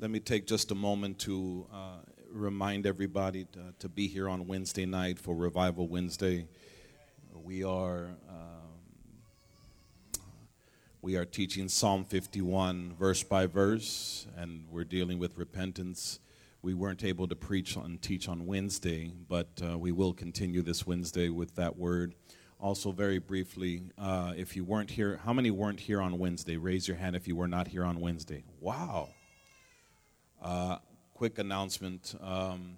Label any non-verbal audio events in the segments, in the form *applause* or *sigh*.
Let me take just a moment to uh, remind everybody to, to, be here on Wednesday night for Revival Wednesday. We are um, we are teaching Psalm 51 verse by verse, and we're dealing with repentance. We weren't able to preach and teach on Wednesday, but uh, we will continue this Wednesday with that word. Also, very briefly, uh, if you weren't here, how many weren't here on Wednesday? Raise your hand if you were not here on Wednesday. Wow. Uh, quick announcement. Um,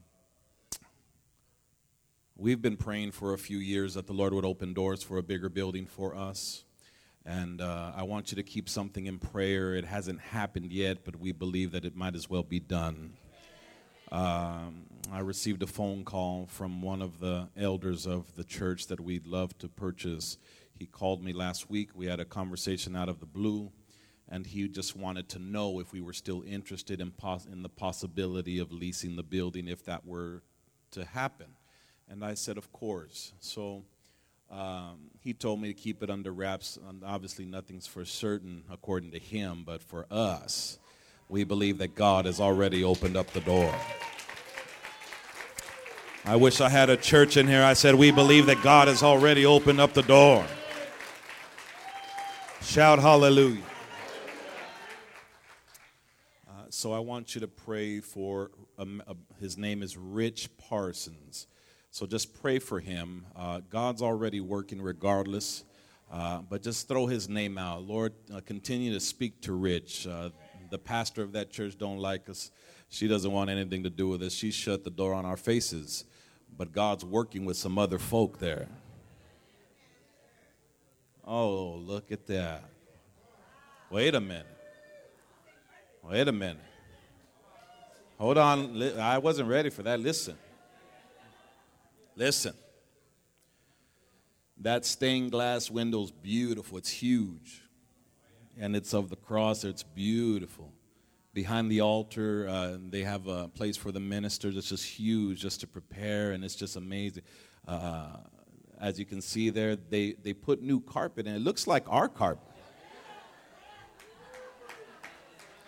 we've been praying for a few years that the Lord would open doors for a bigger building for us. And uh, I want you to keep something in prayer. It hasn't happened yet, but we believe that it might as well be done. Um, I received a phone call from one of the elders of the church that we'd love to purchase. He called me last week. We had a conversation out of the blue and he just wanted to know if we were still interested in, pos- in the possibility of leasing the building if that were to happen. And I said, Of course. So um, he told me to keep it under wraps. And obviously, nothing's for certain according to him, but for us, we believe that God has already opened up the door. I wish I had a church in here. I said, We believe that God has already opened up the door. Shout hallelujah. So I want you to pray for, um, uh, his name is Rich Parsons. So just pray for him. Uh, God's already working regardless, uh, but just throw his name out. Lord, uh, continue to speak to Rich. Uh, the pastor of that church don't like us. She doesn't want anything to do with us. She shut the door on our faces. But God's working with some other folk there. Oh, look at that. Wait a minute. Wait a minute. Hold on. I wasn't ready for that. Listen. Listen. That stained glass window's beautiful. It's huge. And it's of the cross. It's beautiful. Behind the altar, uh, they have a place for the ministers. It's just huge, just to prepare, and it's just amazing. Uh, as you can see there, they, they put new carpet, and it looks like our carpet.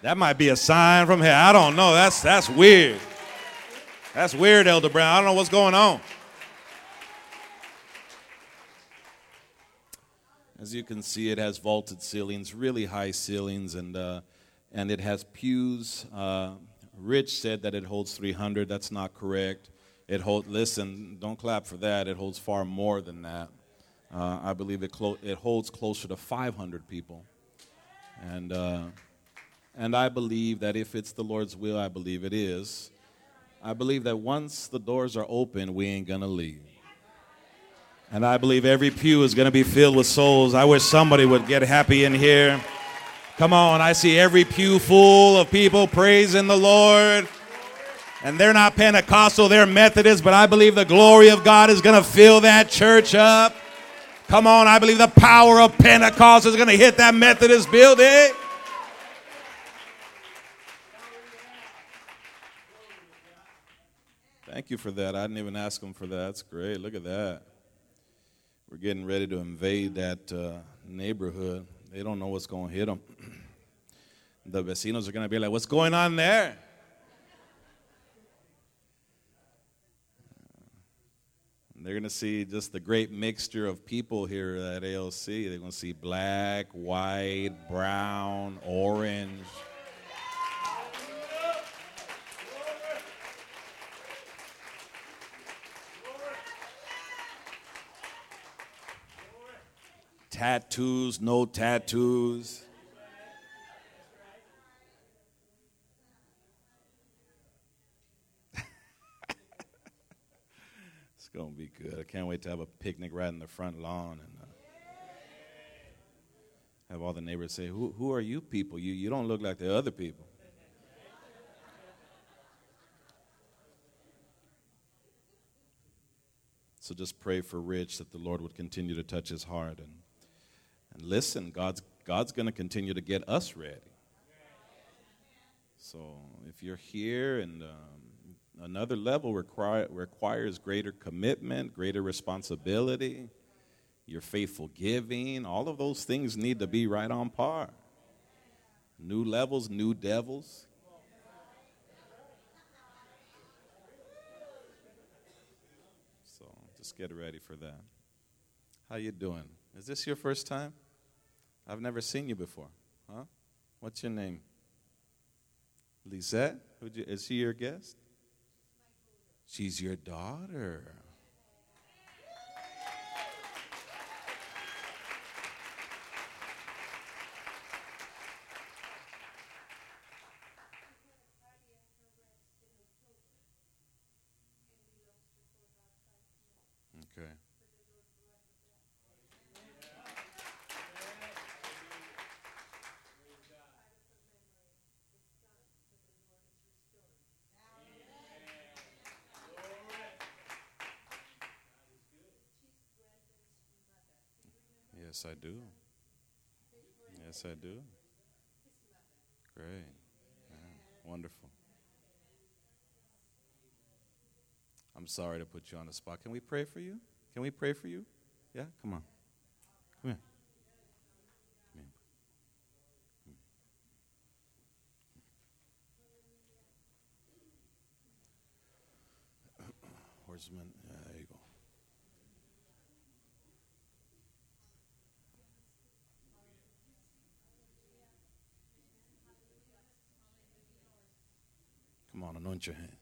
That might be a sign from here. I don't know. That's that's weird. That's weird, Elder Brown. I don't know what's going on. As you can see, it has vaulted ceilings, really high ceilings, and uh, and it has pews. Uh, Rich said that it holds 300. That's not correct. It hold. Listen, don't clap for that. It holds far more than that. Uh, I believe it clo- it holds closer to 500 people, and. And I believe that if it's the Lord's will, I believe it is. I believe that once the doors are open, we ain't to leave. And I believe every pew is to be filled with souls. I wish somebody would get happy in here. Come on, I see every pew full of people praising the Lord. And they're not Pentecostal, they're Methodist, but I believe the glory of God is to fill that church up. Come on, I believe the power of Pentecost is to hit that Methodist building. Thank you for that. I didn't even ask them for that. That's great. Look at that. We're getting ready to invade that uh, neighborhood. They don't know what's going to hit them. the vecinos are going to be like, What's going on there? They're going to see just the great mixture of people here at ALC. They're going to see black, white, brown, orange. Tattoos, no tattoos. *laughs* it's going to be good. I can't wait to have a picnic right in the front lawn and uh, have all the neighbors say, who, who are you people? You, you don't look like the other people. So just pray for Rich that the Lord would continue to touch his heart and and listen, God's, God's going to continue to get us ready. So if you're here and um, another level requires greater commitment, greater responsibility, your faithful giving, all of those things need to be right on par. New levels, new devils. So just get ready for that. How you doing? Is this your first time? I've never seen you before. Huh? What's your name? Lisette? You, is she your guest? She's your daughter. Okay. Yes, I do. I do. Great. Yeah, wonderful. I'm sorry to put you on the spot. Can we pray for you? Can we pray for you? Yeah? Come on. Come here. Come here. Yeah, *coughs* there you go. Come on, anoint your hand.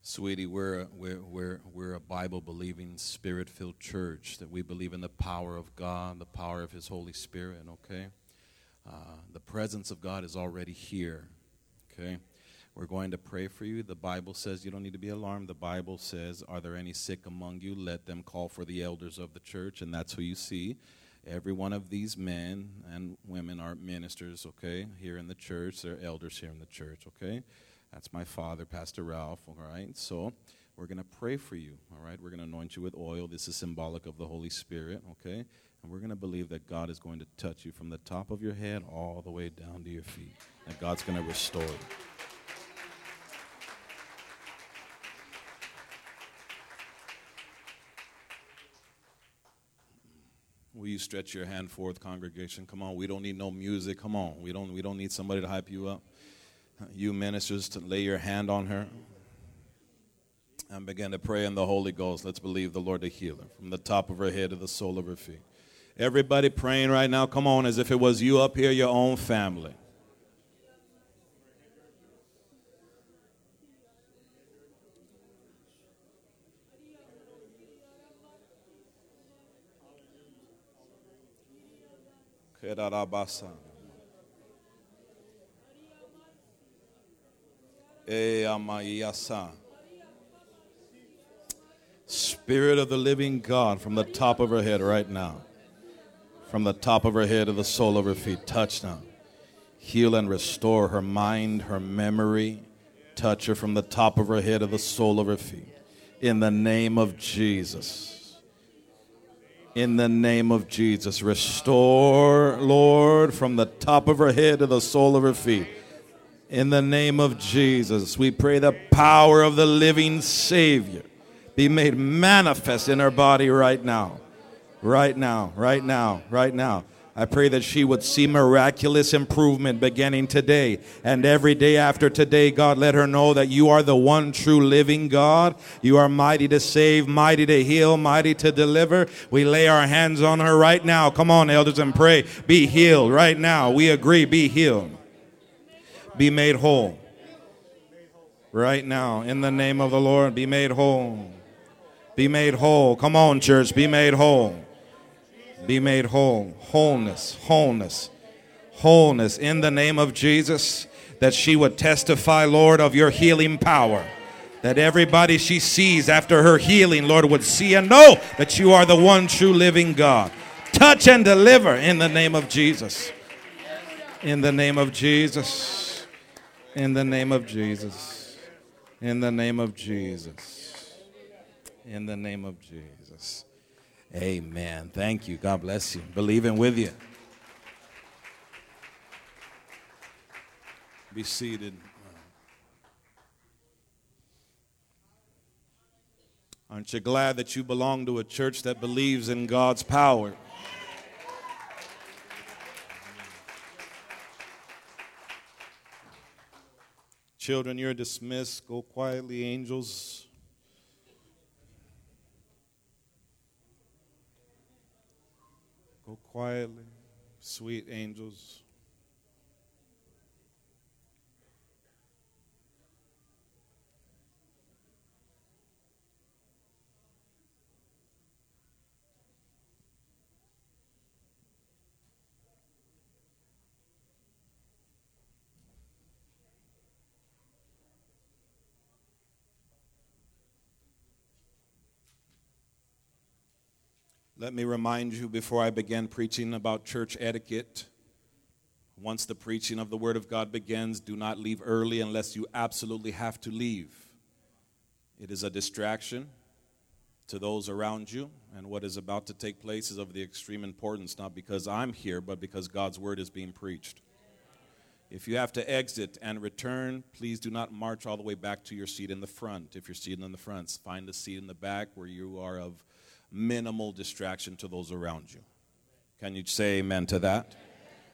Sweetie, we're a, we're, we're, we're a Bible believing, spirit filled church that we believe in the power of God, the power of His Holy Spirit, okay? Uh, the presence of God is already here, okay? We're going to pray for you. The Bible says you don't need to be alarmed. The Bible says, Are there any sick among you? Let them call for the elders of the church, and that's who you see. Every one of these men and women are ministers, okay, here in the church. They're elders here in the church, okay? That's my father, Pastor Ralph, all right? So we're going to pray for you, all right? We're going to anoint you with oil. This is symbolic of the Holy Spirit, okay? And we're going to believe that God is going to touch you from the top of your head all the way down to your feet. and God's going to restore you. Will you stretch your hand forth, congregation? Come on, we don't need no music. Come on, we don't we don't need somebody to hype you up you ministers to lay your hand on her and begin to pray in the Holy Ghost. Let's believe the Lord to heal her from the top of her head to the sole of her feet. Everybody praying right now, come on, as if it was you up here, your own family. Spirit of the living God, from the top of her head right now, from the top of her head to the sole of her feet, touch now. Heal and restore her mind, her memory. Touch her from the top of her head to the sole of her feet. In the name of Jesus. In the name of Jesus. Restore, Lord, from the top of her head to the sole of her feet in the name of Jesus, we pray the power of the living Savior be made manifest in her body right now. Right now, right now, right now. I pray that she would see miraculous improvement beginning today and every day after today. God, let her know that you are the one true living God. You are mighty to save, mighty to heal, mighty to deliver. We lay our hands on her right now. Come on, elders, and pray. Be healed right now. We agree, be healed be made whole. Right now, in the name of the Lord, be made whole. Be made whole. Come on, church, be made whole. Be made whole. Wholeness, wholeness, wholeness in the name of Jesus. That she would testify, Lord, of your healing power. That everybody she sees after her healing, Lord, would see and know that you are the one true living God. Touch and deliver in the name of Jesus. In the name of Jesus. In the name of Jesus. In the name of Jesus. In the name of Jesus. Amen. Thank you. God bless you. Believing with you. Be seated. Aren't you glad that you belong to a church that believes in God's power? Children, you're dismissed. Go quietly, angels. Quietly, sweet angels. Let me remind you before I begin preaching about church etiquette. Once the preaching of the Word of God begins, do not leave early unless you absolutely have to leave. It is a distraction to those around you, and what is about to take place is of the extreme importance, not because I'm here, but because God's Word is being preached. If you have to exit and return, please do not march all the way back to your seat in the front. If you're seated in the front, find a seat in the back where you are of minimal distraction to those around you. Can you say amen to that?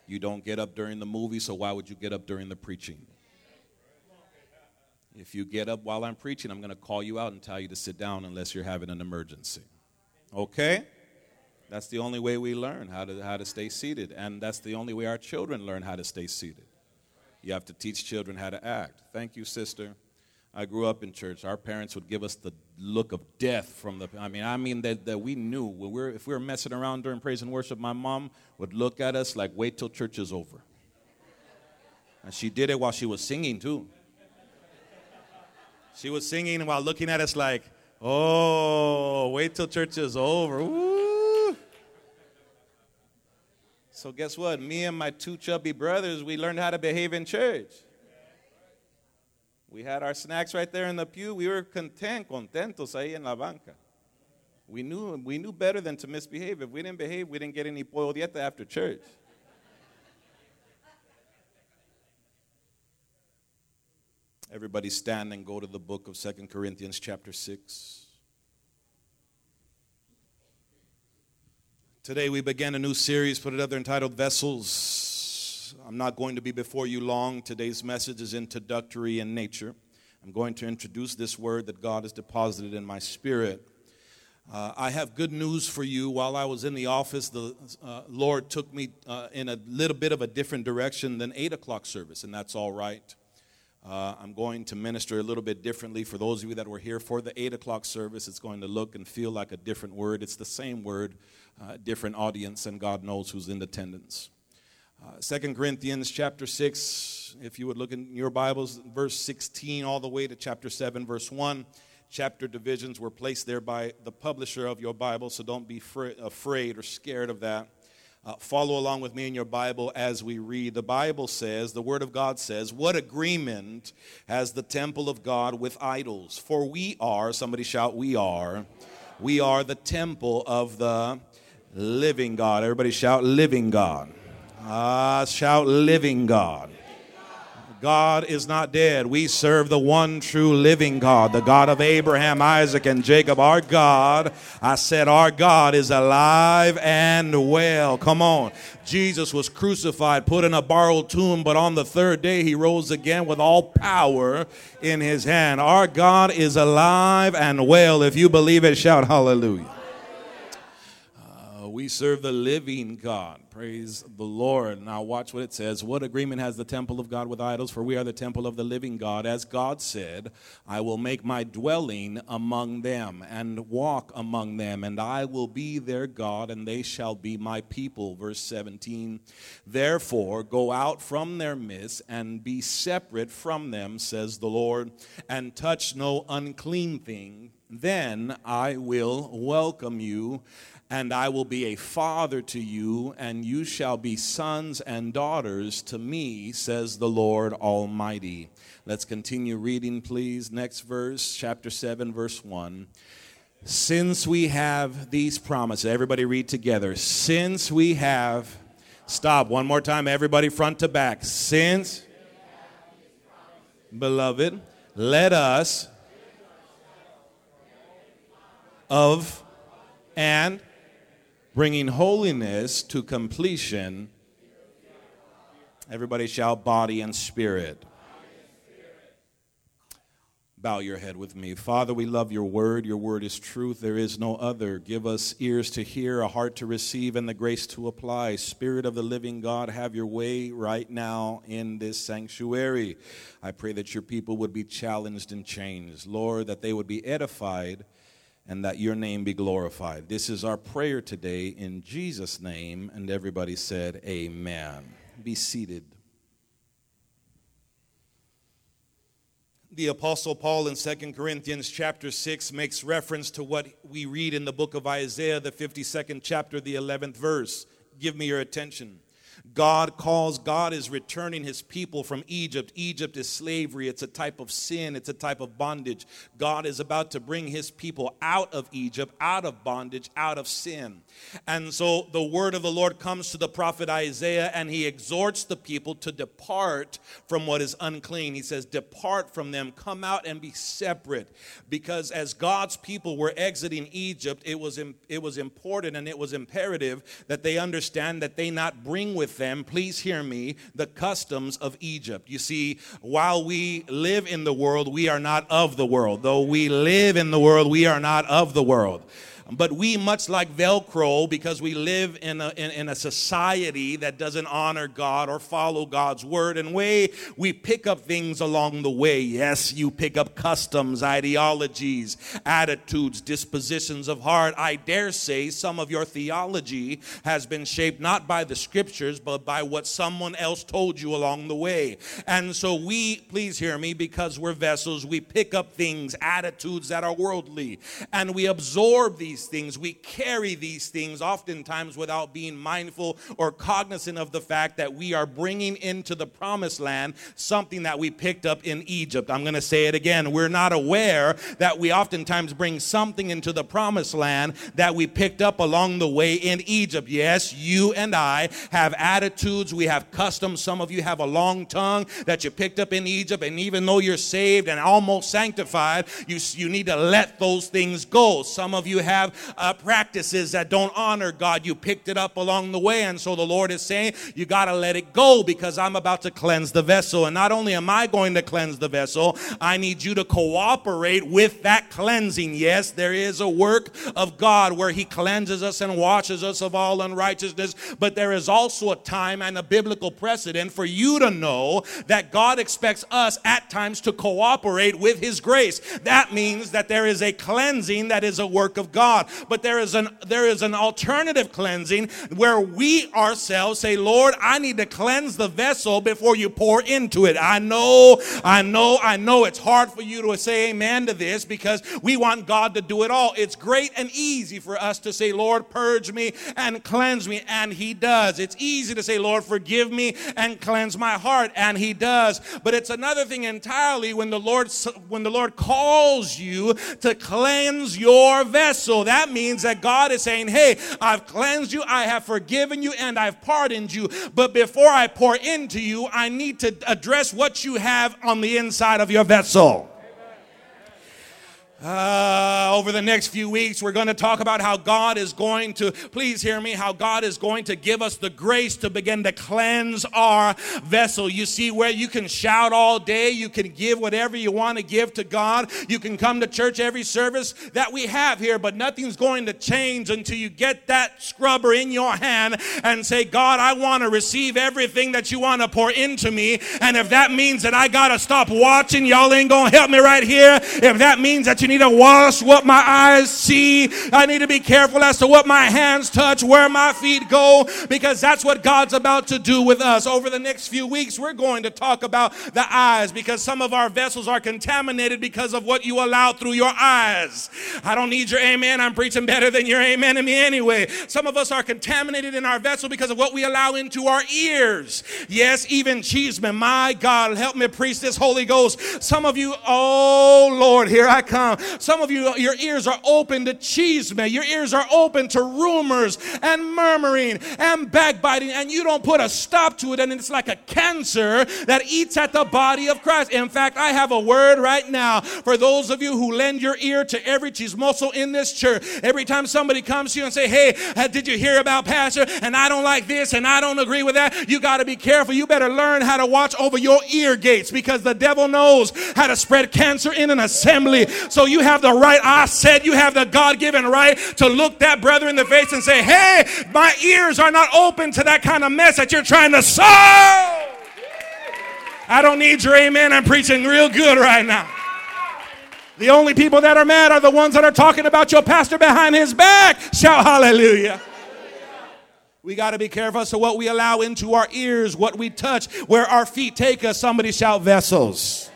You don't get up during the movie, so why would you get up during the preaching? If you get up while I'm preaching, I'm going to call you out and tell you to sit down unless you're having an emergency. Okay? That's the only way we learn how to, how to stay seated. And that's the only way our children learn how to stay seated. You have to teach children how to act. Thank you, sister. I grew up in church. Our parents would give us the look of death from the. I mean, I mean that, that we knew when we were, if we were messing around during praise and worship, my mom would look at us like, "Wait till church is over." And she did it while she was singing too. She was singing while looking at us like, "Oh, wait till church is over." So guess what? Me and my two chubby brothers, we learned how to behave in church. We had our snacks right there in the pew. We were content, contentos ahí en la banca. We knew, we knew better than to misbehave. If we didn't behave, we didn't get any pollo dieta after church. Everybody stand and go to the book of Second Corinthians chapter 6. Today we begin a new series, put it up there entitled Vessels. I'm not going to be before you long. Today's message is introductory in nature. I'm going to introduce this word that God has deposited in my spirit. Uh, I have good news for you. While I was in the office, the uh, Lord took me uh, in a little bit of a different direction than 8 o'clock service, and that's all right. Uh, I'm going to minister a little bit differently. For those of you that were here for the 8 o'clock service, it's going to look and feel like a different word. It's the same word, uh, different audience, and God knows who's in attendance. Second Corinthians chapter 6, if you would look in your Bibles, verse 16 all the way to chapter 7, verse 1. Chapter divisions were placed there by the publisher of your Bible, so don't be afraid or scared of that. Uh, follow along with me in your Bible as we read. The Bible says, the Word of God says, What agreement has the temple of God with idols? For we are, somebody shout, We are. We are the temple of the living God. Everybody shout, Living God. Ah, shout living God. God is not dead. We serve the one true living God, the God of Abraham, Isaac, and Jacob. Our God, I said, our God is alive and well. Come on. Jesus was crucified, put in a borrowed tomb, but on the third day he rose again with all power in his hand. Our God is alive and well. If you believe it, shout hallelujah. We serve the living God. Praise the Lord. Now, watch what it says. What agreement has the temple of God with idols? For we are the temple of the living God. As God said, I will make my dwelling among them and walk among them, and I will be their God, and they shall be my people. Verse 17. Therefore, go out from their midst and be separate from them, says the Lord, and touch no unclean thing. Then I will welcome you and I will be a father to you, and you shall be sons and daughters to me, says the Lord Almighty. Let's continue reading, please. Next verse, chapter 7, verse 1. Since we have these promises, everybody read together. Since we have, stop one more time, everybody front to back. Since, beloved, let us of and bringing holiness to completion. Everybody shout body and spirit. bow your head with me. Father, we love your word. Your word is truth. There is no other. Give us ears to hear, a heart to receive, and the grace to apply. Spirit of the living God, have your way right now in this sanctuary. I pray that your people would be challenged and changed. Lord, that they would be edified and that your name be glorified. This is our prayer today in Jesus' name. And everybody said, Amen. Be seated. the apostle paul in 2 corinthians chapter 6 makes reference to what we read in the book of isaiah the 52nd chapter the 11th verse give me your attention God calls, God is returning his people from Egypt. Egypt is slavery, it's a type of sin, it's a type of bondage. God is about to bring his people out of Egypt, out of bondage, out of sin. And so the word of the Lord comes to the prophet Isaiah and he exhorts the people to depart from what is unclean. He says, Depart from them, come out and be separate. Because as God's people were exiting Egypt, it was, it was important and it was imperative that they understand that they not bring with them, please hear me, the customs of Egypt. You see, while we live in the world, we are not of the world. Though we live in the world, we are not of the world. But we, much like Velcro, because we live in a, in, in, a society that doesn't honor God or follow God's word and way, we pick up things along the way. Yes, you pick up customs, ideologies, attitudes, dispositions of heart. I dare say some of your theology has been shaped not by the scriptures, but by what someone else told you along the way. And so we, please hear me, because we're vessels, we pick up things, attitudes that are worldly, and we absorb these these things. We carry these things oftentimes without being mindful or cognizant of the fact that we are bringing into the promised land something that we picked up in Egypt. I'm going to say it again. We're not aware that we oftentimes bring something into the promised land that we picked up along the way in Egypt. Yes, you and I have attitudes, we have customs. Some of you have a long tongue that you picked up in Egypt, and even though you're saved and almost sanctified, you, you need to let those things go. Some of you have have uh, practices that don't honor God. You picked it up along the way. And so the Lord is saying, you got to let it go because I'm about to cleanse the vessel. And not only am I going to cleanse the vessel, I need you to cooperate with that cleansing. Yes, there is a work of God where He cleanses us and washes us of all unrighteousness. But there is also a time and a biblical precedent for you to know that God expects us at times to cooperate with His grace. That means that there is a cleansing that is a work of God. God. But there is an there is an alternative cleansing where we ourselves say, Lord, I need to cleanse the vessel before you pour into it. I know, I know, I know it's hard for you to say amen to this because we want God to do it all. It's great and easy for us to say, Lord, purge me and cleanse me, and He does. It's easy to say, Lord, forgive me and cleanse my heart, and He does. But it's another thing entirely when the Lord when the Lord calls you to cleanse your vessel that means that God is saying, Hey, I've cleansed you, I have forgiven you, and I've pardoned you. But before I pour into you, I need to address what you have on the inside of your vessel. Uh, over the next few weeks, we're going to talk about how God is going to, please hear me, how God is going to give us the grace to begin to cleanse our vessel. You see, where you can shout all day, you can give whatever you want to give to God, you can come to church every service that we have here, but nothing's going to change until you get that scrubber in your hand and say, God, I want to receive everything that you want to pour into me. And if that means that I got to stop watching, y'all ain't going to help me right here. If that means that you you need to watch what my eyes see. I need to be careful as to what my hands touch, where my feet go, because that's what God's about to do with us. Over the next few weeks, we're going to talk about the eyes because some of our vessels are contaminated because of what you allow through your eyes. I don't need your amen. I'm preaching better than your amen to me anyway. Some of us are contaminated in our vessel because of what we allow into our ears. Yes, even chisme, my God, help me preach this Holy Ghost. Some of you, oh Lord, here I come. Some of you, your ears are open to chisme. Your ears are open to rumors and murmuring and backbiting, and you don't put a stop to it, and it's like a cancer that eats at the body of Christ. In fact, I have a word right now for those of you who lend your ear to every chismoso in this church. Every time somebody comes to you and say, "Hey, uh, did you hear about Pastor?" and I don't like this and I don't agree with that, you got to be careful. You better learn how to watch over your ear gates because the devil knows how to spread cancer in an assembly. So you have the right. I said you have the God-given right to look that brother in the face and say, "Hey, my ears are not open to that kind of mess that you're trying to sow." I don't need your amen. I'm preaching real good right now. The only people that are mad are the ones that are talking about your pastor behind his back. Shout hallelujah. We got to be careful as to what we allow into our ears, what we touch, where our feet take us. Somebody shout vessels.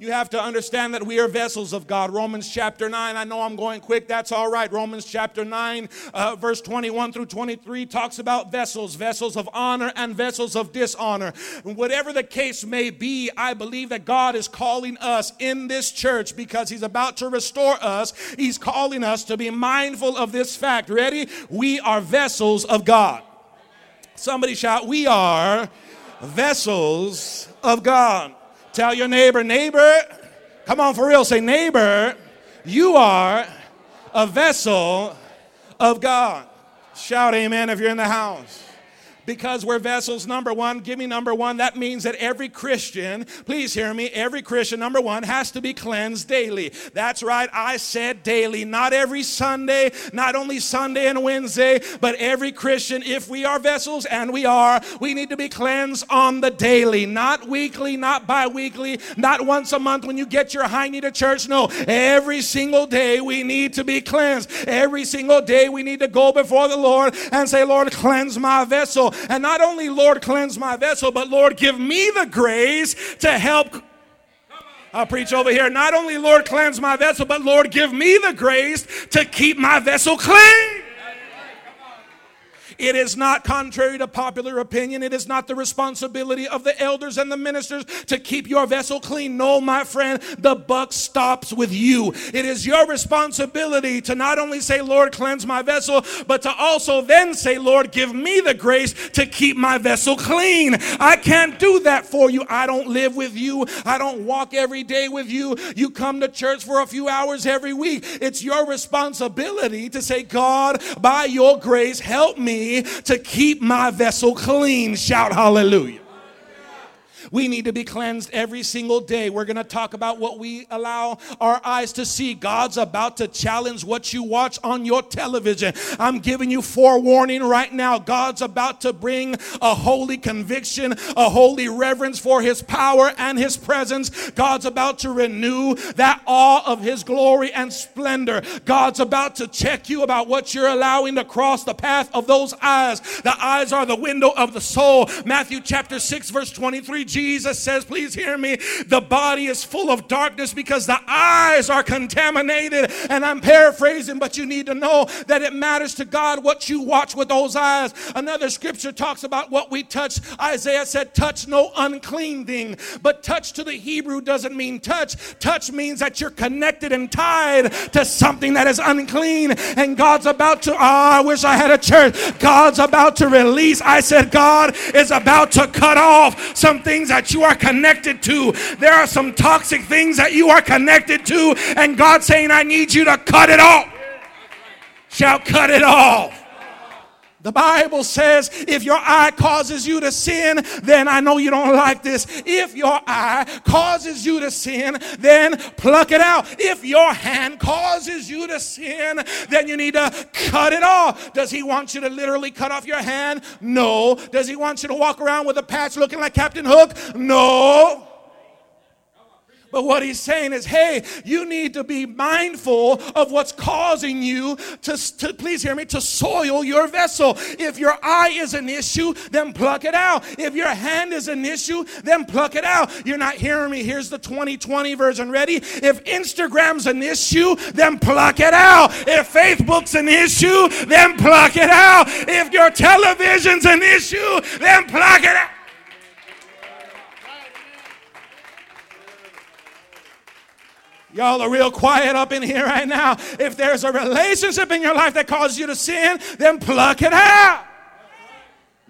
You have to understand that we are vessels of God. Romans chapter 9. I know I'm going quick. That's all right. Romans chapter 9, uh, verse 21 through 23 talks about vessels, vessels of honor and vessels of dishonor. Whatever the case may be, I believe that God is calling us in this church because He's about to restore us. He's calling us to be mindful of this fact. Ready? We are vessels of God. Somebody shout, We are vessels of God. Tell your neighbor, neighbor, come on for real, say, neighbor, you are a vessel of God. Shout amen if you're in the house because we're vessels. Number one, give me number one. That means that every Christian, please hear me, every Christian, number one, has to be cleansed daily. That's right, I said daily, not every Sunday, not only Sunday and Wednesday, but every Christian, if we are vessels, and we are, we need to be cleansed on the daily, not weekly, not bi weekly, not once a month when you get your hiney to church. No, every single day we need to be cleansed. Every single day we need to go before the Lord and say, Lord, cleanse my vessel. And not only, Lord, cleanse my vessel, but Lord, give me the grace to help I'll preach over here. Not only, Lord, cleanse my vessel, but Lord, give me the grace to keep my vessel clean. It is not contrary to popular opinion. It is not the responsibility of the elders and the ministers to keep your vessel clean. No, my friend, the buck stops with you. It is your responsibility to not only say, Lord, cleanse my vessel, but to also then say, Lord, give me the grace to keep my vessel clean. I can't do that for you. I don't live with you. I don't walk every day with you. You come to church for a few hours every week. It's your responsibility to say, God, by your grace, help me to keep my vessel clean. Shout hallelujah. We need to be cleansed every single day. We're going to talk about what we allow our eyes to see. God's about to challenge what you watch on your television. I'm giving you forewarning right now. God's about to bring a holy conviction, a holy reverence for his power and his presence. God's about to renew that awe of his glory and splendor. God's about to check you about what you're allowing to cross the path of those eyes. The eyes are the window of the soul. Matthew chapter 6 verse 23 Jesus says, please hear me, the body is full of darkness because the eyes are contaminated. And I'm paraphrasing, but you need to know that it matters to God what you watch with those eyes. Another scripture talks about what we touch. Isaiah said, touch no unclean thing. But touch to the Hebrew doesn't mean touch. Touch means that you're connected and tied to something that is unclean. And God's about to, oh, I wish I had a church. God's about to release. I said, God is about to cut off some things things that you are connected to. There are some toxic things that you are connected to, and God's saying, I need you to cut it off. Shall cut it off. The Bible says if your eye causes you to sin, then I know you don't like this. If your eye causes you to sin, then pluck it out. If your hand causes you to sin, then you need to cut it off. Does he want you to literally cut off your hand? No. Does he want you to walk around with a patch looking like Captain Hook? No. But what he's saying is, hey, you need to be mindful of what's causing you to, to, please hear me, to soil your vessel. If your eye is an issue, then pluck it out. If your hand is an issue, then pluck it out. You're not hearing me. Here's the 2020 version. Ready? If Instagram's an issue, then pluck it out. If Facebook's an issue, then pluck it out. If your television's an issue, then pluck it out. Y'all are real quiet up in here right now. If there's a relationship in your life that causes you to sin, then pluck it out.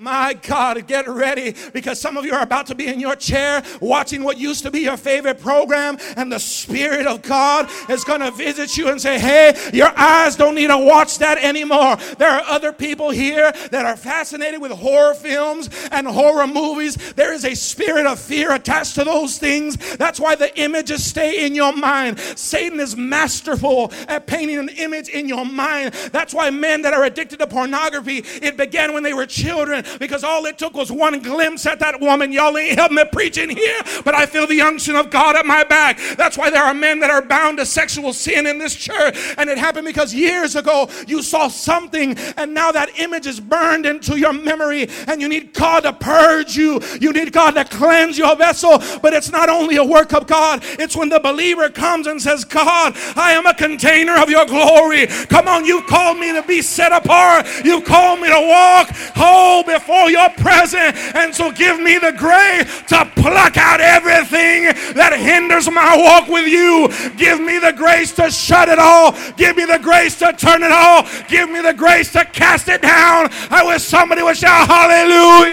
My God, get ready because some of you are about to be in your chair watching what used to be your favorite program, and the Spirit of God is going to visit you and say, Hey, your eyes don't need to watch that anymore. There are other people here that are fascinated with horror films and horror movies. There is a spirit of fear attached to those things. That's why the images stay in your mind. Satan is masterful at painting an image in your mind. That's why men that are addicted to pornography, it began when they were children because all it took was one glimpse at that woman. Y'all ain't helping me preaching here, but I feel the unction of God at my back. That's why there are men that are bound to sexual sin in this church. And it happened because years ago you saw something, and now that image is burned into your memory, and you need God to purge you. You need God to cleanse your vessel. But it's not only a work of God, it's when the believer comes and says, God, I am a container of your glory. Come on, you've called me to be set apart. You've called me to walk whole before your presence. And so give me the grace to pluck out everything that hinders my walk with you. Give me the grace to shut it all. Give me the grace to turn it all. Give me the grace to cast it down. I wish somebody would shout hallelujah.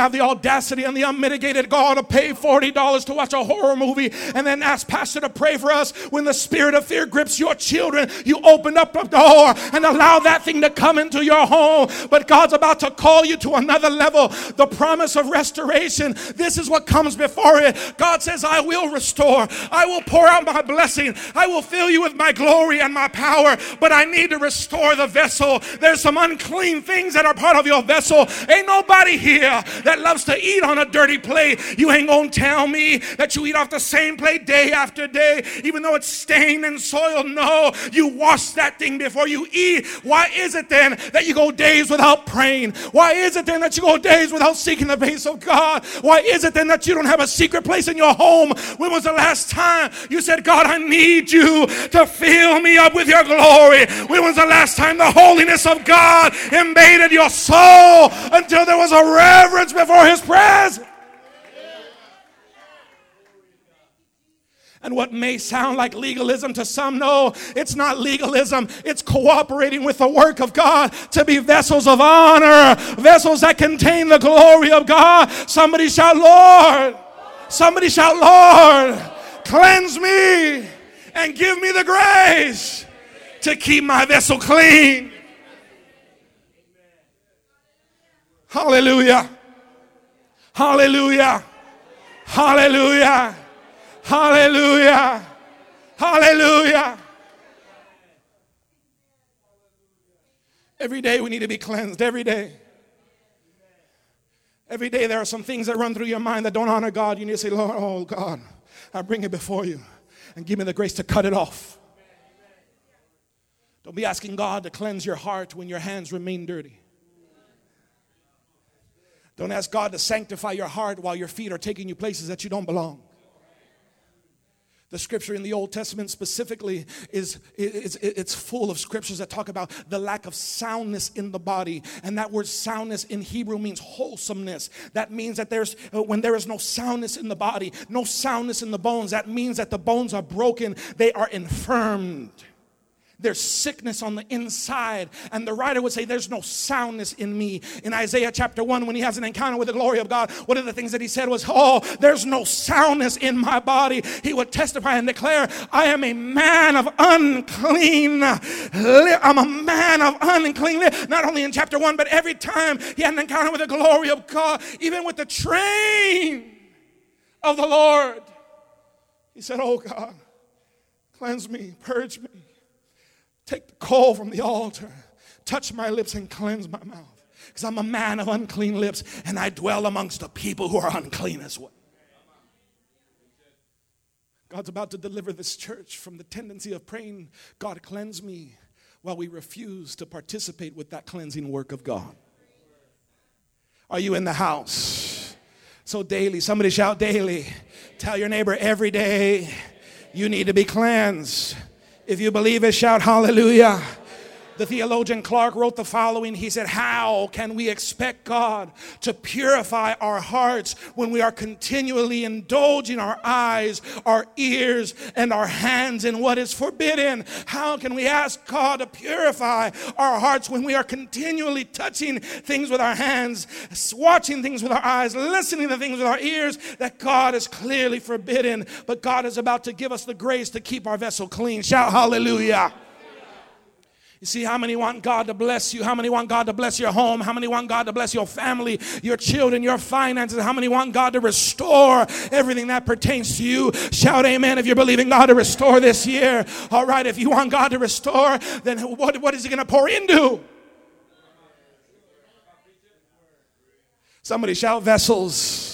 Have the audacity and the unmitigated gall to pay $40 to watch a horror movie and then ask Pastor to pray for us when the spirit of fear grips your children. You open up the door and allow that thing to come into your home. But God's about to call you to another level. The promise of restoration. This is what comes before it. God says, I will restore. I will pour out my blessing. I will fill you with my glory and my power. But I need to restore the vessel. There's some unclean things that are part of your vessel. Ain't nobody here that loves to eat on a dirty plate. You ain't gonna tell me that you eat off the same plate day after day, even though it's stained and soiled. No, you wash that thing before you eat. Why is it then that you go days without praying? Why is it then that you go days without seeking the face of God? Why is it then that you don't have a secret place in your home? When was the last time you said, God, I need you to fill me up with your glory? When was the last time the holiness of God invaded your soul until there was a reverence? Before his presence. And what may sound like legalism to some, no, it's not legalism. It's cooperating with the work of God to be vessels of honor, vessels that contain the glory of God. Somebody shout, Lord. Somebody shout, Lord, cleanse me and give me the grace to keep my vessel clean. Hallelujah. Hallelujah. Hallelujah. Hallelujah. Hallelujah. Every day we need to be cleansed. Every day. Every day there are some things that run through your mind that don't honor God. You need to say, Lord, oh God, I bring it before you and give me the grace to cut it off. Don't be asking God to cleanse your heart when your hands remain dirty. Don't ask God to sanctify your heart while your feet are taking you places that you don't belong. The scripture in the Old Testament specifically is, is, it's full of scriptures that talk about the lack of soundness in the body. And that word soundness in Hebrew means wholesomeness. That means that there's uh, when there is no soundness in the body, no soundness in the bones, that means that the bones are broken, they are infirmed. There's sickness on the inside. And the writer would say, There's no soundness in me. In Isaiah chapter 1, when he has an encounter with the glory of God, one of the things that he said was, Oh, there's no soundness in my body. He would testify and declare, I am a man of unclean I'm a man of unclean Not only in chapter 1, but every time he had an encounter with the glory of God, even with the train of the Lord. He said, Oh God, cleanse me, purge me. Take the coal from the altar, touch my lips, and cleanse my mouth. Because I'm a man of unclean lips, and I dwell amongst the people who are unclean as well. God's about to deliver this church from the tendency of praying, God, cleanse me, while we refuse to participate with that cleansing work of God. Are you in the house? So, daily, somebody shout daily. Tell your neighbor every day you need to be cleansed. If you believe it, shout hallelujah. The theologian Clarke wrote the following He said, How can we expect God to purify our hearts when we are continually indulging our eyes, our ears, and our hands in what is forbidden? How can we ask God to purify our hearts when we are continually touching things with our hands, watching things with our eyes, listening to things with our ears that God is clearly forbidden, but God is about to give us the grace to keep our vessel clean? Shout hallelujah. You see, how many want God to bless you? How many want God to bless your home? How many want God to bless your family, your children, your finances? How many want God to restore everything that pertains to you? Shout amen if you're believing God to restore this year. All right, if you want God to restore, then what, what is He going to pour into? Somebody shout vessels.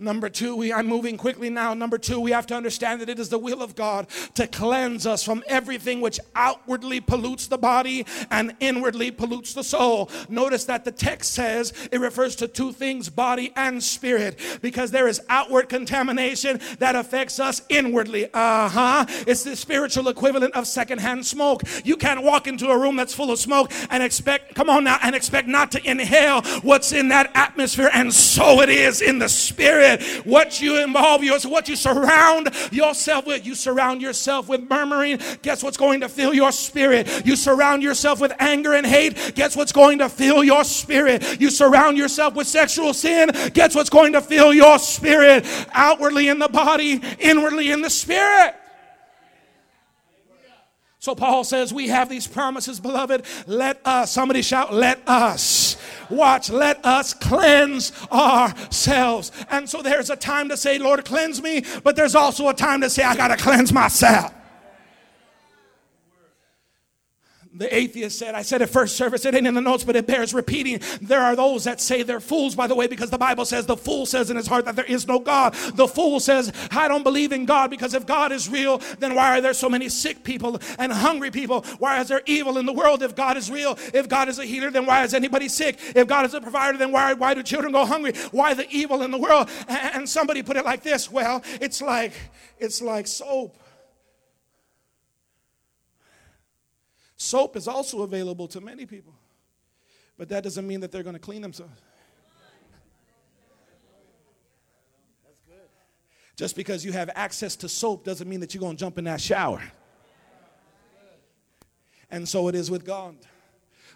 Number two, we, I'm moving quickly now. Number two, we have to understand that it is the will of God to cleanse us from everything which outwardly pollutes the body and inwardly pollutes the soul. Notice that the text says it refers to two things, body and spirit, because there is outward contamination that affects us inwardly. Uh huh. It's the spiritual equivalent of secondhand smoke. You can't walk into a room that's full of smoke and expect, come on now, and expect not to inhale what's in that atmosphere, and so it is in the spirit. What you involve yourself, what you surround yourself with. You surround yourself with murmuring. Guess what's going to fill your spirit? You surround yourself with anger and hate. Guess what's going to fill your spirit? You surround yourself with sexual sin. Guess what's going to fill your spirit? Outwardly in the body, inwardly in the spirit. So Paul says, We have these promises, beloved. Let us, somebody shout, let us. Watch, let us cleanse ourselves. And so there's a time to say, Lord, cleanse me, but there's also a time to say, I got to cleanse myself. The atheist said, I said at first service, it ain't in the notes, but it bears repeating. There are those that say they're fools, by the way, because the Bible says the fool says in his heart that there is no God. The fool says, I don't believe in God because if God is real, then why are there so many sick people and hungry people? Why is there evil in the world if God is real? If God is a healer, then why is anybody sick? If God is a provider, then why, why do children go hungry? Why the evil in the world? And somebody put it like this well, it's like, it's like soap. Soap is also available to many people, but that doesn't mean that they're going to clean themselves. Just because you have access to soap doesn't mean that you're going to jump in that shower. And so it is with God.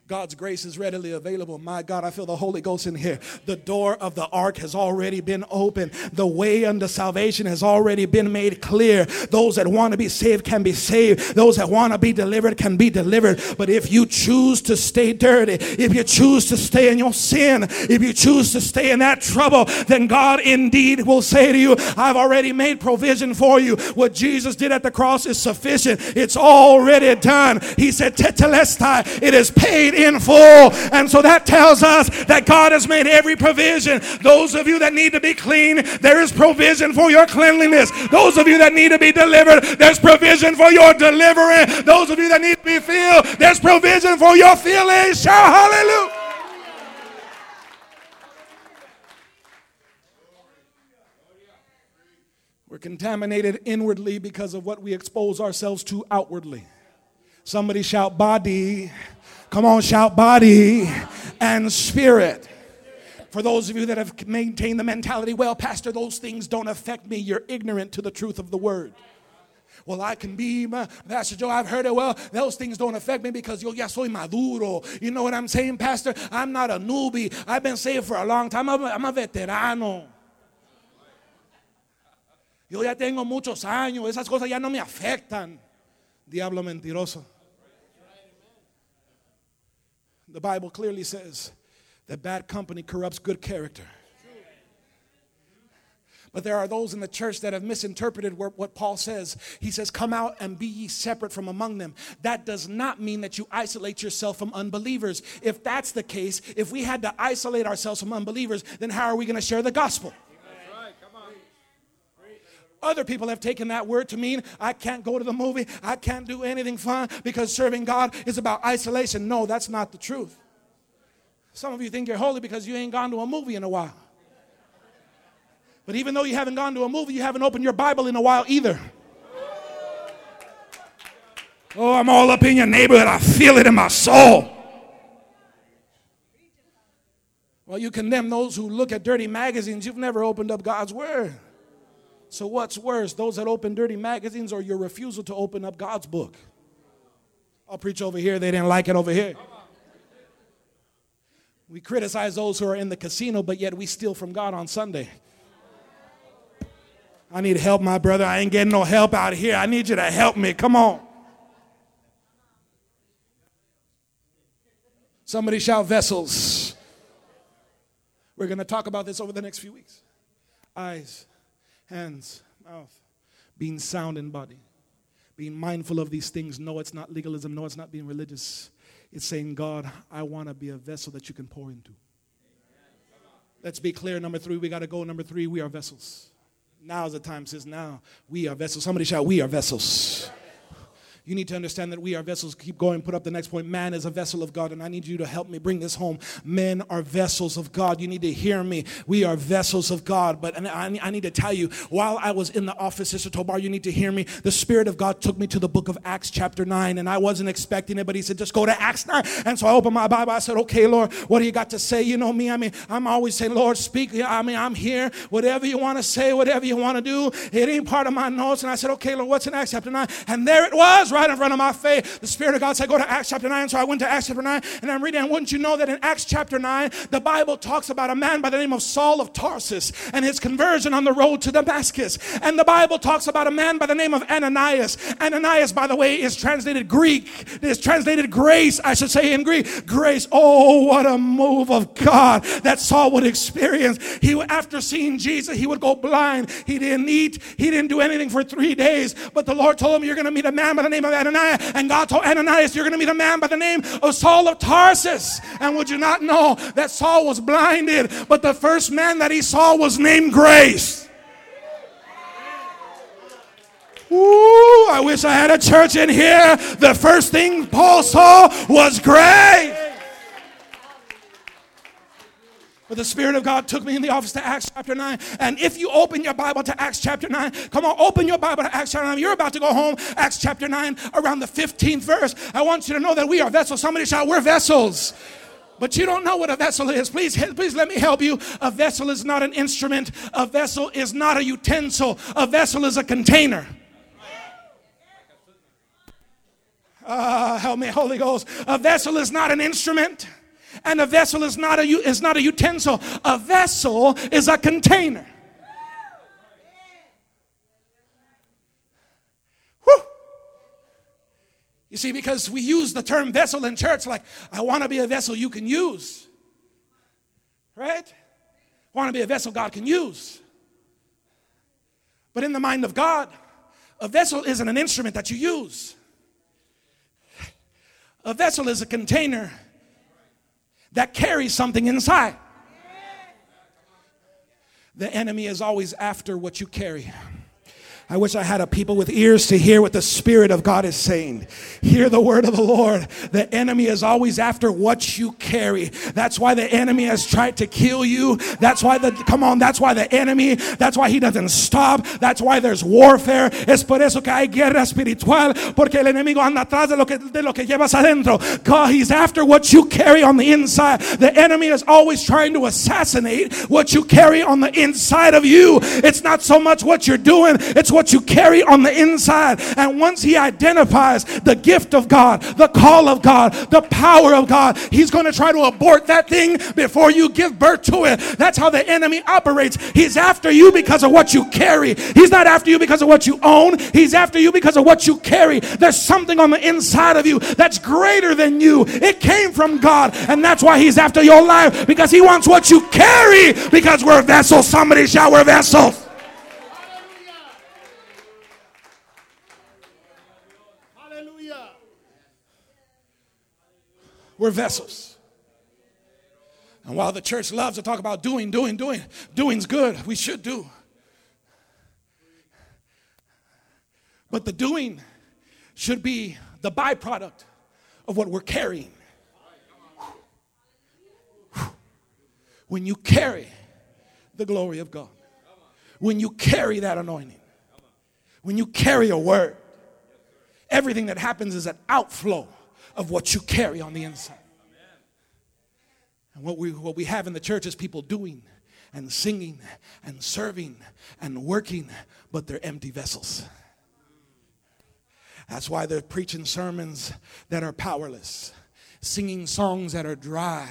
God's grace is readily available. My God, I feel the Holy Ghost in here. The door of the ark has already been opened. The way unto salvation has already been made clear. Those that want to be saved can be saved. Those that want to be delivered can be delivered. But if you choose to stay dirty, if you choose to stay in your sin, if you choose to stay in that trouble, then God indeed will say to you, I've already made provision for you. What Jesus did at the cross is sufficient. It's already done. He said, Tetelestai, it is paid in full. And so that tells us that God has made every provision. Those of you that need to be clean, there is provision for your cleanliness. Those of you that need to be delivered, there's provision for your deliverance. Those of you that need to be filled, there's provision for your feelings. Shout hallelujah. We're contaminated inwardly because of what we expose ourselves to outwardly. Somebody shout body. Come on, shout body and spirit. For those of you that have maintained the mentality, well, Pastor, those things don't affect me, you're ignorant to the truth of the word. Well, I can be, my, Pastor Joe, I've heard it. Well, those things don't affect me because yo ya soy maduro. You know what I'm saying, Pastor? I'm not a newbie. I've been saved for a long time. I'm a, I'm a veterano. Yo ya tengo muchos años. Esas cosas ya no me afectan. Diablo mentiroso. The Bible clearly says that bad company corrupts good character. But there are those in the church that have misinterpreted what Paul says. He says, Come out and be ye separate from among them. That does not mean that you isolate yourself from unbelievers. If that's the case, if we had to isolate ourselves from unbelievers, then how are we going to share the gospel? Other people have taken that word to mean I can't go to the movie, I can't do anything fun because serving God is about isolation. No, that's not the truth. Some of you think you're holy because you ain't gone to a movie in a while. But even though you haven't gone to a movie, you haven't opened your Bible in a while either. Oh, I'm all up in your neighborhood. I feel it in my soul. Well, you condemn those who look at dirty magazines. You've never opened up God's Word. So, what's worse, those that open dirty magazines or your refusal to open up God's book? I'll preach over here. They didn't like it over here. We criticize those who are in the casino, but yet we steal from God on Sunday. I need help, my brother. I ain't getting no help out here. I need you to help me. Come on. Somebody shout vessels. We're going to talk about this over the next few weeks. Eyes, hands, mouth, being sound in body, being mindful of these things. No, it's not legalism. No, it's not being religious. It's saying, God, I want to be a vessel that you can pour into. Let's be clear. Number three, we got to go. Number three, we are vessels. Now is the time, says now. We are vessels. Somebody shout, We are vessels. You need to understand that we are vessels. Keep going, put up the next point. Man is a vessel of God, and I need you to help me bring this home. Men are vessels of God. You need to hear me. We are vessels of God. But I, I need to tell you, while I was in the office, Sister Tobar, you need to hear me. The Spirit of God took me to the book of Acts, chapter 9, and I wasn't expecting it, but He said, just go to Acts 9. And so I opened my Bible. I said, okay, Lord, what do you got to say? You know me. I mean, I'm always saying, Lord, speak. I mean, I'm here. Whatever you want to say, whatever you want to do, it ain't part of my notes. And I said, okay, Lord, what's in Acts chapter 9? And there it was, right in front of my face. The Spirit of God said, Go to Acts chapter 9. So I went to Acts chapter 9 and I'm reading. And wouldn't you know that in Acts chapter 9, the Bible talks about a man by the name of Saul of Tarsus and his conversion on the road to Damascus. And the Bible talks about a man by the name of Ananias. Ananias, by the way, is translated Greek, is translated grace, I should say in Greek. Grace. Oh, what a move of God that Saul would experience. He after seeing Jesus, he would go blind. He didn't eat, he didn't do anything for three days. But the Lord told him, You're going to meet a man by the name of Ananias. And God told Ananias, You're going to meet a man by the name of Saul of Tarsus. And would you not know that Saul was blinded, but the first man that he saw was named Grace? Ooh, I wish I had a church in here. The first thing Paul saw was grace. But the Spirit of God took me in the office to Acts chapter 9. And if you open your Bible to Acts chapter 9, come on, open your Bible to Acts chapter 9. You're about to go home, Acts chapter 9, around the 15th verse. I want you to know that we are vessels. Somebody shout, We're vessels but you don't know what a vessel is. Please, please let me help you. A vessel is not an instrument. A vessel is not a utensil. A vessel is a container. Uh, help me, Holy Ghost. A vessel is not an instrument. And a vessel is not a, is not a utensil, a vessel is a container. Whew. You see, because we use the term vessel in church like, I want to be a vessel you can use. Right? Want to be a vessel God can use. But in the mind of God, a vessel isn't an instrument that you use. A vessel is a container that carries something inside. The enemy is always after what you carry. I wish I had a people with ears to hear what the Spirit of God is saying. Hear the word of the Lord. The enemy is always after what you carry. That's why the enemy has tried to kill you. That's why the, come on, that's why the enemy, that's why he doesn't stop. That's why there's warfare. Es por eso que hay guerra espiritual, porque el enemigo anda atrás de lo que, de lo que llevas adentro. God, he's after what you carry on the inside. The enemy is always trying to assassinate what you carry on the inside of you. It's not so much what you're doing, it's what what you carry on the inside. And once he identifies the gift of God, the call of God, the power of God, he's going to try to abort that thing before you give birth to it. That's how the enemy operates. He's after you because of what you carry. He's not after you because of what you own. He's after you because of what you carry. There's something on the inside of you that's greater than you. It came from God, and that's why he's after your life because he wants what you carry because we're vessels. Somebody shout, we're vessels. We're vessels. And while the church loves to talk about doing, doing, doing, doing's good, we should do. But the doing should be the byproduct of what we're carrying. When you carry the glory of God, when you carry that anointing, when you carry a word, Everything that happens is an outflow of what you carry on the inside. And what we, what we have in the church is people doing and singing and serving and working, but they're empty vessels. That's why they're preaching sermons that are powerless singing songs that are dry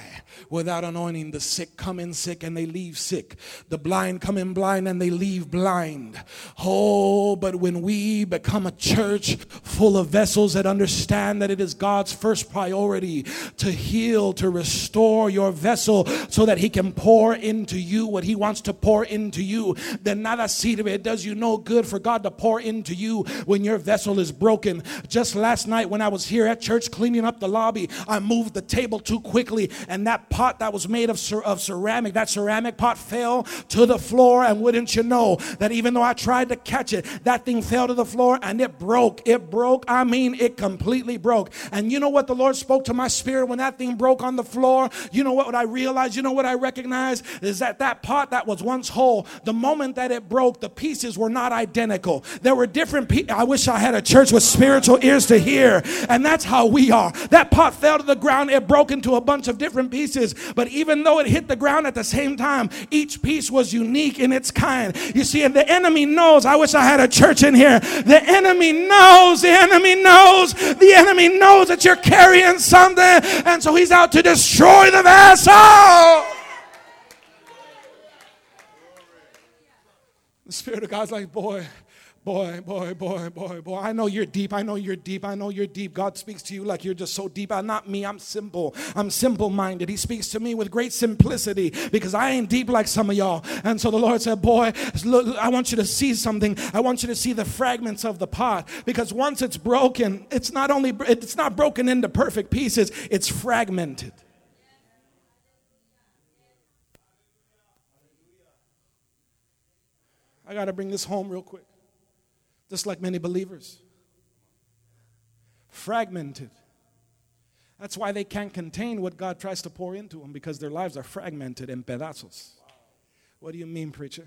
without anointing. The sick come in sick and they leave sick. The blind come in blind and they leave blind. Oh, but when we become a church full of vessels that understand that it is God's first priority to heal, to restore your vessel so that He can pour into you what He wants to pour into you, then nada sirve. It does you no good for God to pour into you when your vessel is broken. Just last night when I was here at church cleaning up the lobby, I moved the table too quickly, and that pot that was made of, cer- of ceramic, that ceramic pot fell to the floor. And wouldn't you know that even though I tried to catch it, that thing fell to the floor and it broke. It broke. I mean, it completely broke. And you know what the Lord spoke to my spirit when that thing broke on the floor? You know what I realized? You know what I recognized? Is that that pot that was once whole, the moment that it broke, the pieces were not identical. There were different pieces. I wish I had a church with spiritual ears to hear. And that's how we are. That pot fell to the the ground, it broke into a bunch of different pieces. But even though it hit the ground at the same time, each piece was unique in its kind. You see, and the enemy knows. I wish I had a church in here. The enemy knows, the enemy knows, the enemy knows that you're carrying something. And so he's out to destroy the vessel. The Spirit of God's like, boy, Boy, boy, boy, boy, boy. I know you're deep. I know you're deep. I know you're deep. God speaks to you like you're just so deep. I'm not me. I'm simple. I'm simple minded. He speaks to me with great simplicity because I ain't deep like some of y'all. And so the Lord said, Boy, look, I want you to see something. I want you to see the fragments of the pot because once it's broken, it's not only, it's not broken into perfect pieces, it's fragmented. I got to bring this home real quick just like many believers. Fragmented. That's why they can't contain what God tries to pour into them because their lives are fragmented in pedazos. What do you mean, preacher?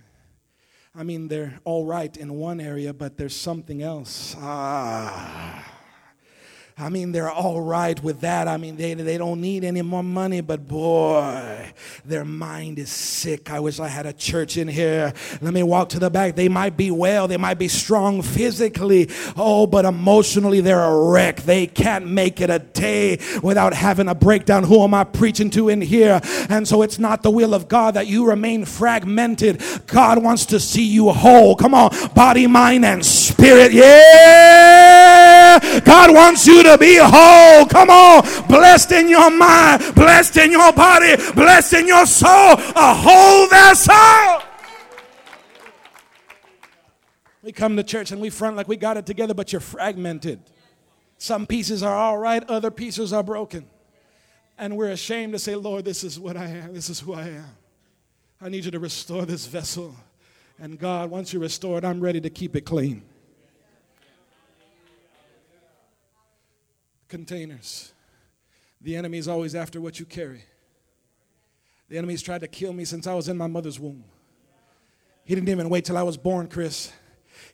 I mean, they're all right in one area, but there's something else. Ah. I mean, they're all right with that. I mean, they, they don't need any more money, but boy, their mind is sick. I wish I had a church in here. Let me walk to the back. They might be well, they might be strong physically. Oh, but emotionally, they're a wreck. They can't make it a day without having a breakdown. Who am I preaching to in here? And so it's not the will of God that you remain fragmented. God wants to see you whole. Come on, body, mind, and spirit. Yeah. God wants you to be whole. Come on. Blessed in your mind, blessed in your body, blessed in your soul. A whole vessel. We come to church and we front like we got it together, but you're fragmented. Some pieces are all right, other pieces are broken. And we're ashamed to say, Lord, this is what I am, this is who I am. I need you to restore this vessel. And God, once you restore it, I'm ready to keep it clean. Containers. The enemy is always after what you carry. The enemy's tried to kill me since I was in my mother's womb. He didn't even wait till I was born, Chris.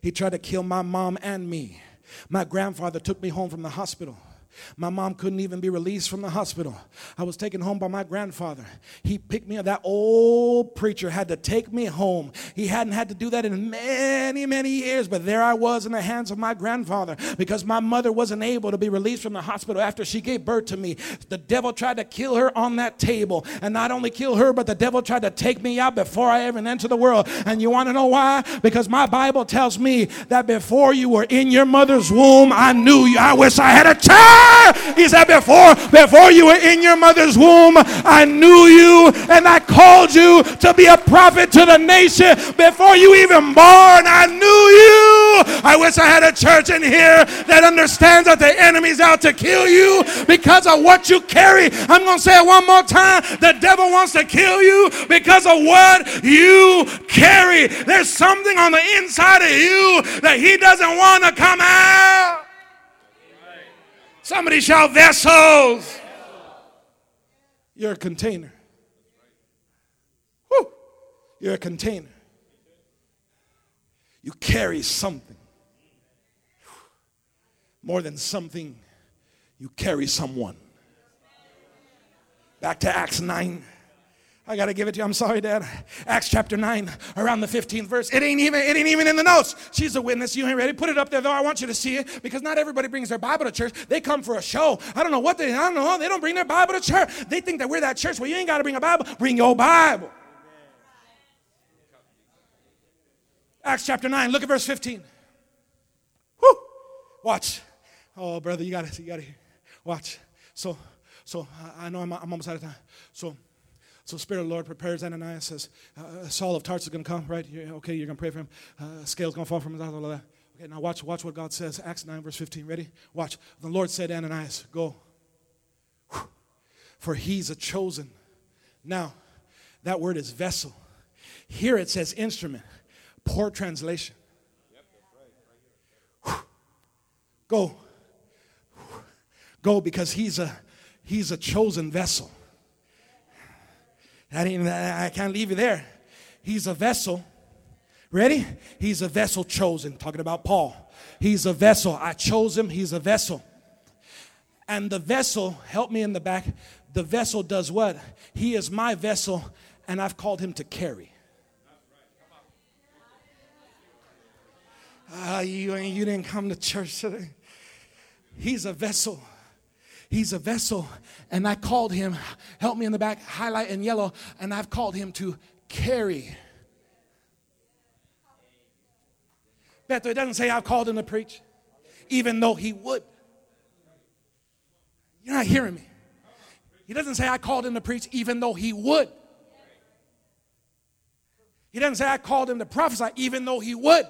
He tried to kill my mom and me. My grandfather took me home from the hospital. My mom couldn't even be released from the hospital. I was taken home by my grandfather. He picked me up. That old preacher had to take me home. He hadn't had to do that in many, many years, but there I was in the hands of my grandfather because my mother wasn't able to be released from the hospital after she gave birth to me. The devil tried to kill her on that table. And not only kill her, but the devil tried to take me out before I ever entered the world. And you want to know why? Because my Bible tells me that before you were in your mother's womb, I knew you. I wish I had a child. He said, Before, before you were in your mother's womb, I knew you and I called you to be a prophet to the nation. Before you even born, I knew you. I wish I had a church in here that understands that the enemy's out to kill you because of what you carry. I'm going to say it one more time. The devil wants to kill you because of what you carry. There's something on the inside of you that he doesn't want to come out. Somebody shout vessels. You're a container. Woo. You're a container. You carry something. More than something, you carry someone. Back to Acts 9. I gotta give it to you. I'm sorry, Dad. Acts chapter 9, around the 15th verse. It ain't even, it ain't even in the notes. She's a witness. You ain't ready. Put it up there though. I want you to see it because not everybody brings their Bible to church. They come for a show. I don't know what they I don't know. They don't bring their Bible to church. They think that we're that church. Well, you ain't gotta bring a Bible. Bring your Bible. Acts chapter 9, look at verse 15. Whoo! Watch. Oh, brother, you gotta you gotta hear. Watch. So so I know I'm, I'm almost out of time. So so Spirit of the Lord prepares Ananias, says, uh, Saul of Tarsus is going to come, right? You're, okay, you're going to pray for him. Uh, scale's going to fall from his that. Okay, now watch, watch what God says. Acts 9, verse 15. Ready? Watch. The Lord said to Ananias, Go. For he's a chosen. Now, that word is vessel. Here it says instrument. Poor translation. Go. Go because he's a he's a chosen vessel. I, I can't leave you there. He's a vessel. Ready? He's a vessel chosen. Talking about Paul. He's a vessel. I chose him. He's a vessel. And the vessel, help me in the back. The vessel does what? He is my vessel, and I've called him to carry. Ah, you, you didn't come to church today. He's a vessel. He's a vessel, and I called him, help me in the back, highlight in yellow, and I've called him to carry. Beto, it doesn't say I've called him to preach, even though he would. You're not hearing me. He doesn't say I called him to preach, even though he would. He doesn't say I called him to prophesy, even though he would.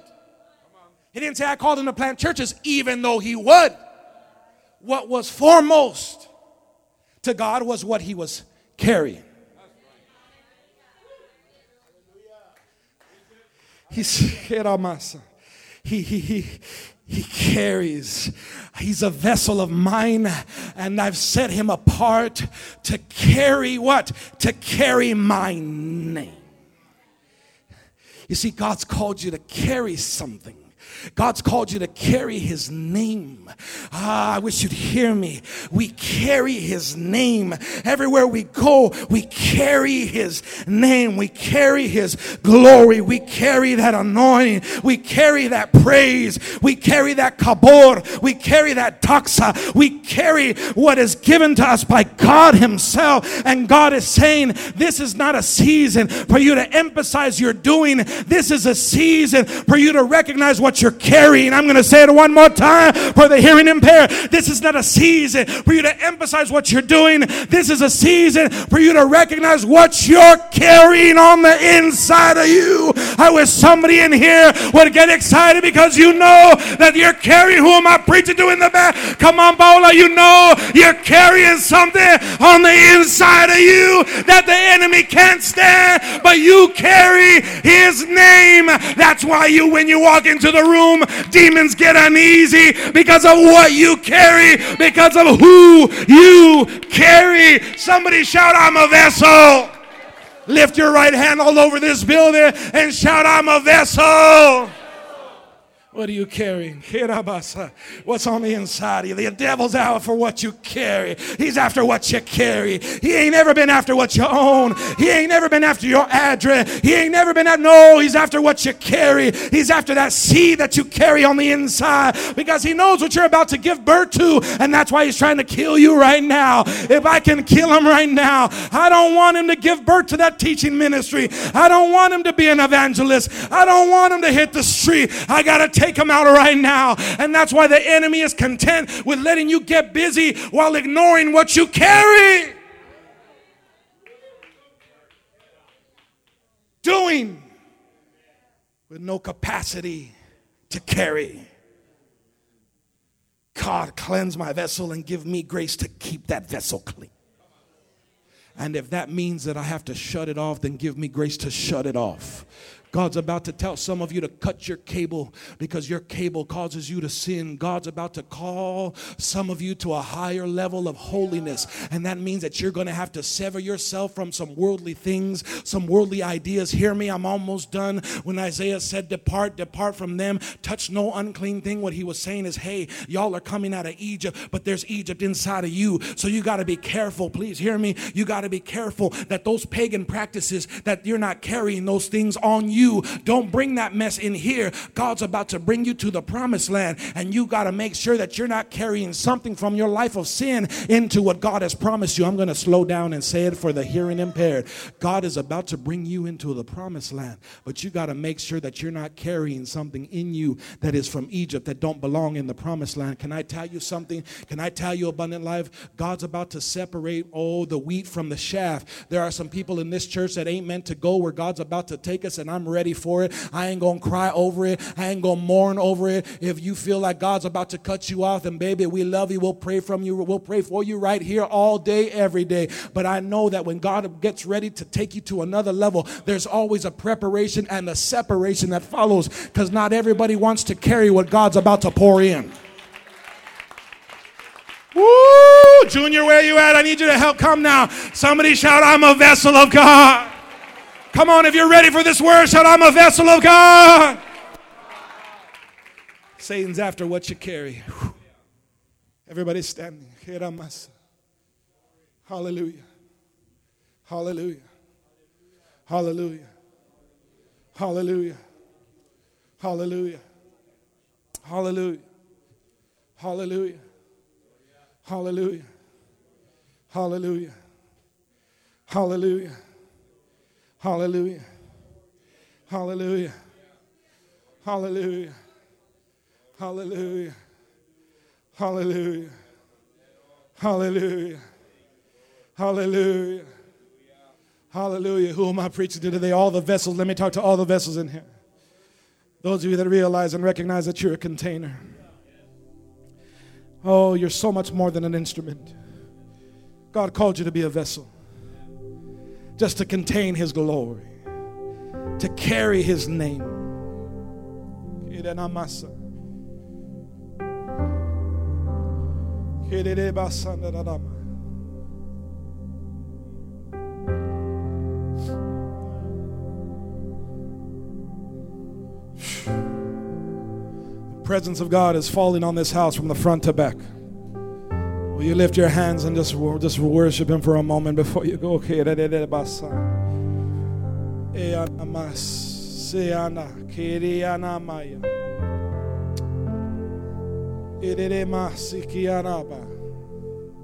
He didn't say I called him to plant churches, even though he would what was foremost to God was what he was carrying. He's he, he, he, he carries. He's a vessel of mine, and I've set him apart to carry what? To carry my name. You see, God's called you to carry something. God's called you to carry his name. Ah, I wish you'd hear me. We carry his name. Everywhere we go, we carry his name. We carry his glory. We carry that anointing. We carry that praise. We carry that kabod. We carry that doxa. We carry what is given to us by God himself. And God is saying, this is not a season for you to emphasize your doing. This is a season for you to recognize what you're carrying. I'm going to say it one more time for the hearing impaired. This is not a season for you to emphasize what you're doing. This is a season for you to recognize what you're carrying on the inside of you. I wish somebody in here would get excited because you know that you're carrying. Who am I preaching to in the back? Come on, Bola. You know you're carrying something on the inside of you that the enemy can't stand, but you carry his name. That's why you, when you walk into the room, room, demons get uneasy because of what you carry, because of who you carry. Somebody shout, I'm a vessel. Lift your right hand all over this building and shout, I'm a vessel. What are you carrying? What's on the inside of you? The devil's out for what you carry. He's after what you carry. He ain't never been after what you own. He ain't never been after your address. He ain't never been at no, he's after what you carry. He's after that seed that you carry on the inside because he knows what you're about to give birth to, and that's why he's trying to kill you right now. If I can kill him right now, I don't want him to give birth to that teaching ministry. I don't want him to be an evangelist. I don't want him to hit the street. I gotta take them out right now. And that's why the enemy is content with letting you get busy while ignoring what you carry. Doing with no capacity to carry. God, cleanse my vessel and give me grace to keep that vessel clean. And if that means that I have to shut it off, then give me grace to shut it off. God's about to tell some of you to cut your cable because your cable causes you to sin. God's about to call some of you to a higher level of holiness. And that means that you're going to have to sever yourself from some worldly things, some worldly ideas. Hear me, I'm almost done. When Isaiah said, Depart, depart from them, touch no unclean thing, what he was saying is, Hey, y'all are coming out of Egypt, but there's Egypt inside of you. So you got to be careful. Please hear me. You got to be careful that those pagan practices, that you're not carrying those things on you. Don't bring that mess in here. God's about to bring you to the promised land, and you got to make sure that you're not carrying something from your life of sin into what God has promised you. I'm going to slow down and say it for the hearing impaired. God is about to bring you into the promised land, but you got to make sure that you're not carrying something in you that is from Egypt that don't belong in the promised land. Can I tell you something? Can I tell you abundant life? God's about to separate oh the wheat from the shaft. There are some people in this church that ain't meant to go where God's about to take us and I'm ready for it. I ain't to cry over it. I ain't to mourn over it. If you feel like God's about to cut you off, then baby, we love you. We'll pray from you. We'll pray for you right here all day every day. But I know that when God gets ready to take you to another level, there's always a preparation and a separation that follows because not everybody wants to carry what God's about to pour in. Woo! Junior, where you at? I need you to help come now. Somebody shout, I'm a vessel of God. Come on, if you're ready for this word, shout, I'm a vessel of God. Satan's after what you carry. Everybody's standing. Hallelujah. Hallelujah. Hallelujah. Hallelujah. Hallelujah. Hallelujah. Hallelujah. Hallelujah. Hallelujah. Hallelujah. Hallelujah. Hallelujah. Hallelujah. Hallelujah. Hallelujah. Hallelujah. Hallelujah. Hallelujah. Who am I preaching to today? All the vessels. Let me talk to all the vessels in here. Those of you that realize and recognize that you're a container. Oh, you're so much more than an instrument. God called you to be a vessel, just to contain His glory, to carry His name. The presence of God is falling on this house from the front to back. Will you lift your hands and just, just worship Him for a moment before you go?